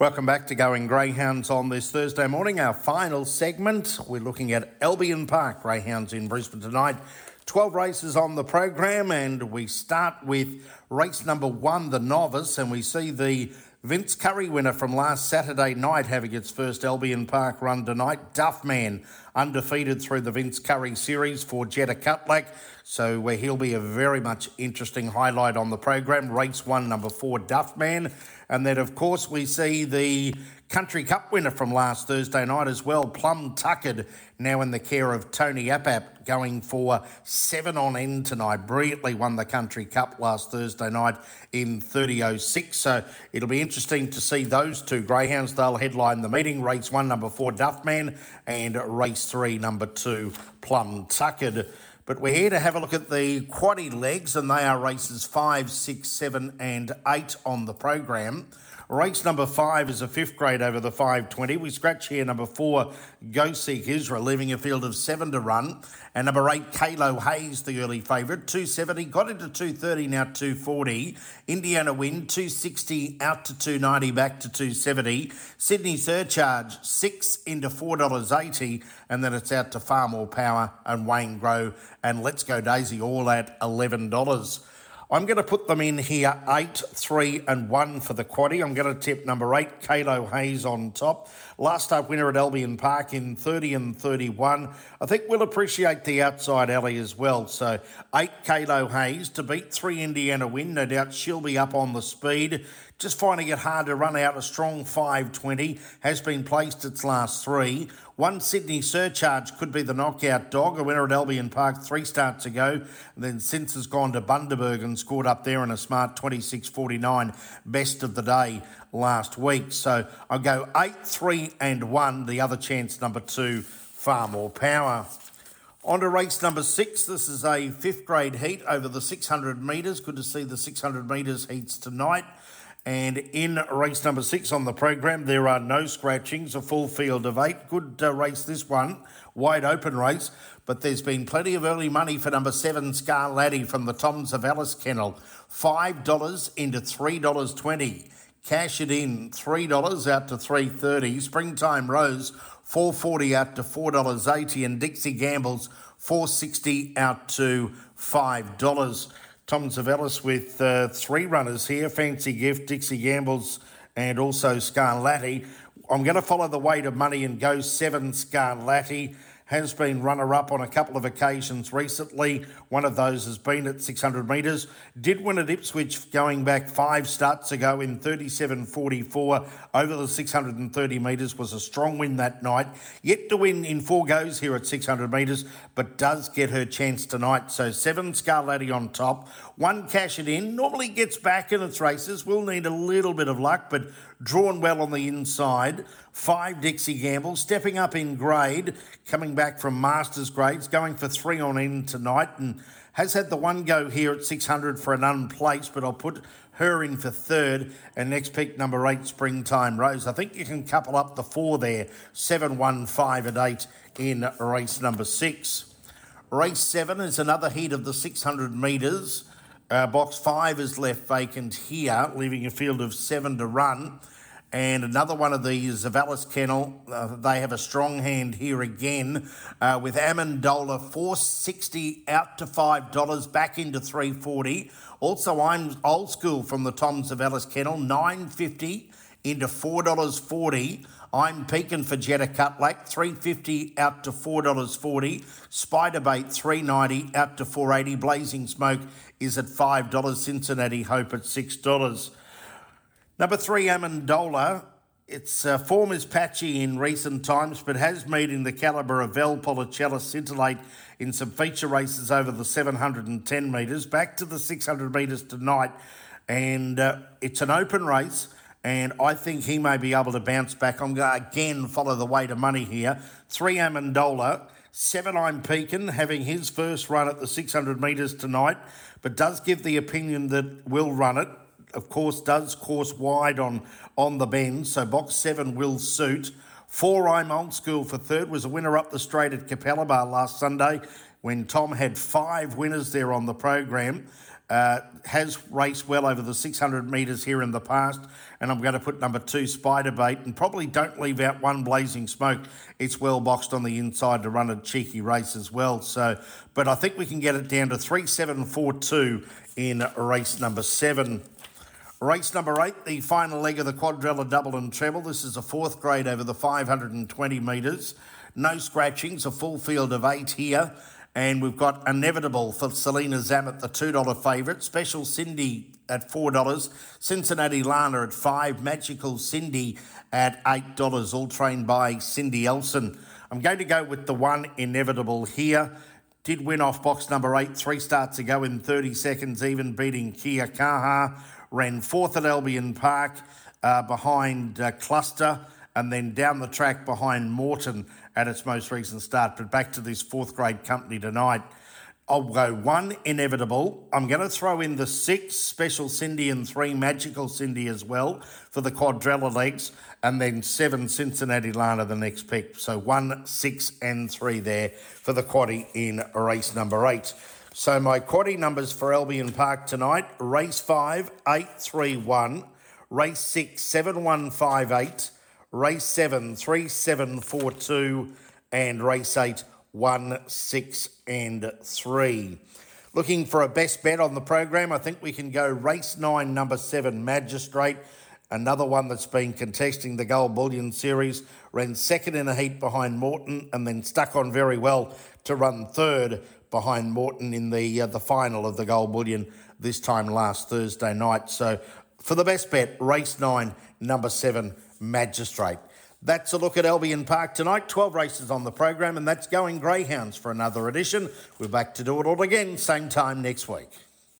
Welcome back to Going Greyhounds on this Thursday morning. Our final segment, we're looking at Albion Park Greyhounds in Brisbane tonight. 12 races on the program, and we start with race number one, the novice, and we see the Vince Curry winner from last Saturday night having its first Albion Park run tonight. Duffman undefeated through the Vince Curry series for Jetta Cutlack. So where he'll be a very much interesting highlight on the program. Race one, number four, Duffman. And then, of course, we see the Country Cup winner from last Thursday night as well, Plum Tuckered, now in the care of Tony Apap, going for seven on end tonight. Brilliantly won the Country Cup last Thursday night in 30.06. So it'll be interesting to see those two greyhounds. They'll headline the meeting. Race one, number four, Duffman, and race three, number two, Plum Tuckered. But we're here to have a look at the quaddy legs, and they are races five, six, seven, and eight on the program. Race number five is a fifth grade over the 520. We scratch here number four, Go Seek Israel, leaving a field of seven to run. And number eight, Kalo Hayes, the early favourite, 270, got into 230, now 240. Indiana Win, 260, out to 290, back to 270. Sydney Surcharge, six into $4.80, and then it's out to Far More Power and Wayne Grow and Let's Go Daisy, all at $11. I'm going to put them in here eight, three, and one for the quaddy. I'm going to tip number eight, Kalo Hayes on top. Last up winner at Albion Park in 30 and 31. I think we'll appreciate the outside alley as well. So eight, Kalo Hayes to beat three Indiana win. No doubt she'll be up on the speed. Just finding it hard to run out a strong 520. Has been placed its last three. One Sydney Surcharge could be the knockout dog. A winner at Albion Park three starts ago. And then since has gone to Bundaberg and scored up there in a smart 26.49 best of the day last week. So I'll go 8, 3 and 1. The other chance, number 2, far more power. On to race number six. This is a fifth grade heat over the 600 metres. Good to see the 600 metres heats tonight. And in race number six on the program, there are no scratchings, a full field of eight. Good uh, race, this one, wide open race. But there's been plenty of early money for number seven, Scarlatti from the Tom Zavalis kennel. $5 into $3.20. Cash it in, $3 out to 330 Springtime Rose, 440 out to $4.80. And Dixie Gambles, 460 out to $5. Tom Zavalis with uh, three runners here Fancy Gift, Dixie Gambles, and also Scarlatti. I'm going to follow the weight of money and go seven Scarlatti has been runner up on a couple of occasions recently. One of those has been at 600 metres. Did win at Ipswich going back five starts ago in 37.44 over the 630 metres. Was a strong win that night. Yet to win in four goes here at 600 metres, but does get her chance tonight. So seven Scarlatti on top. One cash it in. Normally gets back in its races. Will need a little bit of luck, but drawn well on the inside. Five Dixie Gamble, stepping up in grade, coming back from Masters grades, going for three on end tonight, and has had the one go here at 600 for an unplaced, but I'll put her in for third. And next pick, number eight, Springtime Rose. I think you can couple up the four there, seven, one, five, and eight in race number six. Race seven is another heat of the 600 metres. Uh, box five is left vacant here, leaving a field of seven to run. And another one of these, Zavalis Kennel, uh, they have a strong hand here again uh, with Amendola 460 out to $5, back into 340 Also, I'm old school from the Tom Zavalis Kennel, 950 into $4.40. I'm peaking for Jetta Cutlack, 350 out to $4.40. Spiderbait, 390 out to 480 Blazing Smoke is at $5. Cincinnati Hope at $6. Number three, Amendola. Its uh, form is patchy in recent times, but has made in the calibre of Vel Policella scintillate in some feature races over the 710 metres. Back to the 600 metres tonight, and uh, it's an open race, and I think he may be able to bounce back. I'm going to again follow the weight of money here. Three Amendola, seven I'm Pekin, having his first run at the 600 metres tonight, but does give the opinion that will run it of course, does course wide on, on the bend, so box seven will suit. Four, I'm old school for third, was a winner up the straight at Capalaba last Sunday when Tom had five winners there on the program. Uh, has raced well over the 600 metres here in the past, and I'm going to put number two Spider Bait, and probably don't leave out one Blazing Smoke. It's well boxed on the inside to run a cheeky race as well. So, but I think we can get it down to three seven four two in race number seven. Race number eight, the final leg of the quadrella double and treble. This is a fourth grade over the 520 metres. No scratchings, a full field of eight here. And we've got Inevitable for Selena Zamet, the $2 favourite. Special Cindy at $4. Cincinnati Lana at 5 Magical Cindy at $8, all trained by Cindy Elson. I'm going to go with the one Inevitable here. Did win off box number 8 three starts ago in 30 seconds, even beating Kia Kaha. Ran fourth at Albion Park uh, behind uh, Cluster and then down the track behind Morton at its most recent start. But back to this fourth grade company tonight. I'll go one inevitable. I'm going to throw in the six special Cindy and three magical Cindy as well for the quadrella legs, and then seven Cincinnati Lana the next pick. So one, six, and three there for the quaddy in race number eight. So my quaddy numbers for Albion Park tonight: race five, eight, three, one. Race six, seven, one, five, eight race 7, 3, 7, 4, 2, and race 8, 1, 6, and 3. Looking for a best bet on the program, I think we can go race 9, number 7, Magistrate. Another one that's been contesting the Gold Bullion Series. Ran second in a heat behind Morton and then stuck on very well to run third behind Morton in the uh, the final of the Gold Bullion this time last Thursday night. So for the best bet, race nine, number seven, Magistrate. That's a look at Albion Park tonight. 12 races on the program, and that's going Greyhounds for another edition. We're back to do it all again, same time next week.